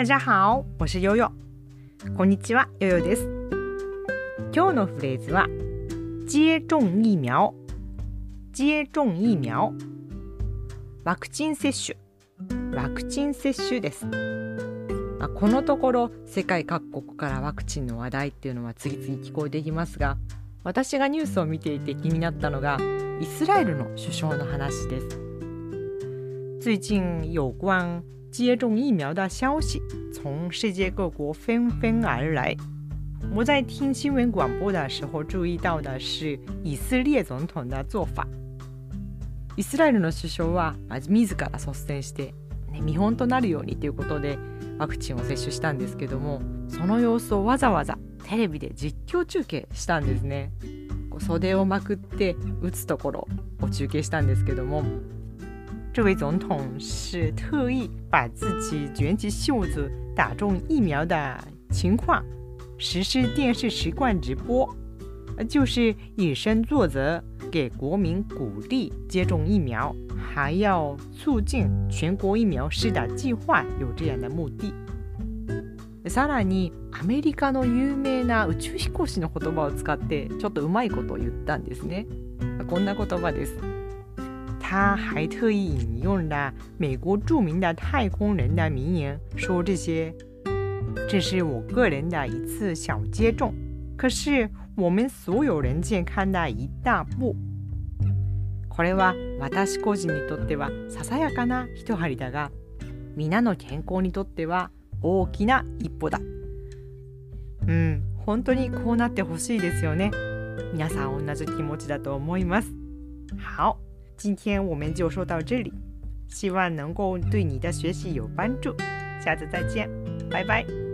大家好，我是悠悠。こんにちは、悠悠です。今日のフレーズは接種疫苗。接種。疫苗。ワクチン接種。ワクチン接種。です。まあ、このところ世界各国からワクチンの話題っていうのは次々聞こえてきますが私がニュースを見ていて気になったのがイスラエルの首相の話です最近有关接种疫苗的消息从世界各国纷纷而来。我在听新闻广播的时候注意到的是以色列总統的做法。イスラエルの首相はまず自ら率先して、ね、見本となるようにということでワクチンを接種したんですけどもその様子をわざわざテレビで実況中継したんですね。袖をまくって打つところを中継したんですけども这位总统是特意把自己卷起袖子打中疫苗的情况实施电视实况直播，就是以身作则，给国民鼓励接种疫苗。还要促进全国疫苗施打計劃有这样的目的さらにアメリカの有名な宇宙飛行士の言葉を使ってちょっとうまいことを言ったんですねこんな言葉です 他还特意引用了美国著名的太空人的名言，说这些，这是我个人的一次小接种，可是我们所有人健康的一大步。これは私個人にとってはささやかな一針だが皆の健康にとっては大きな一歩だ。うん本当にこうなってほしいですよね。皆さん同じ気持ちだと思います。好。今天我们就说到这里希望能够对你的学习有帮助下次再见拜拜。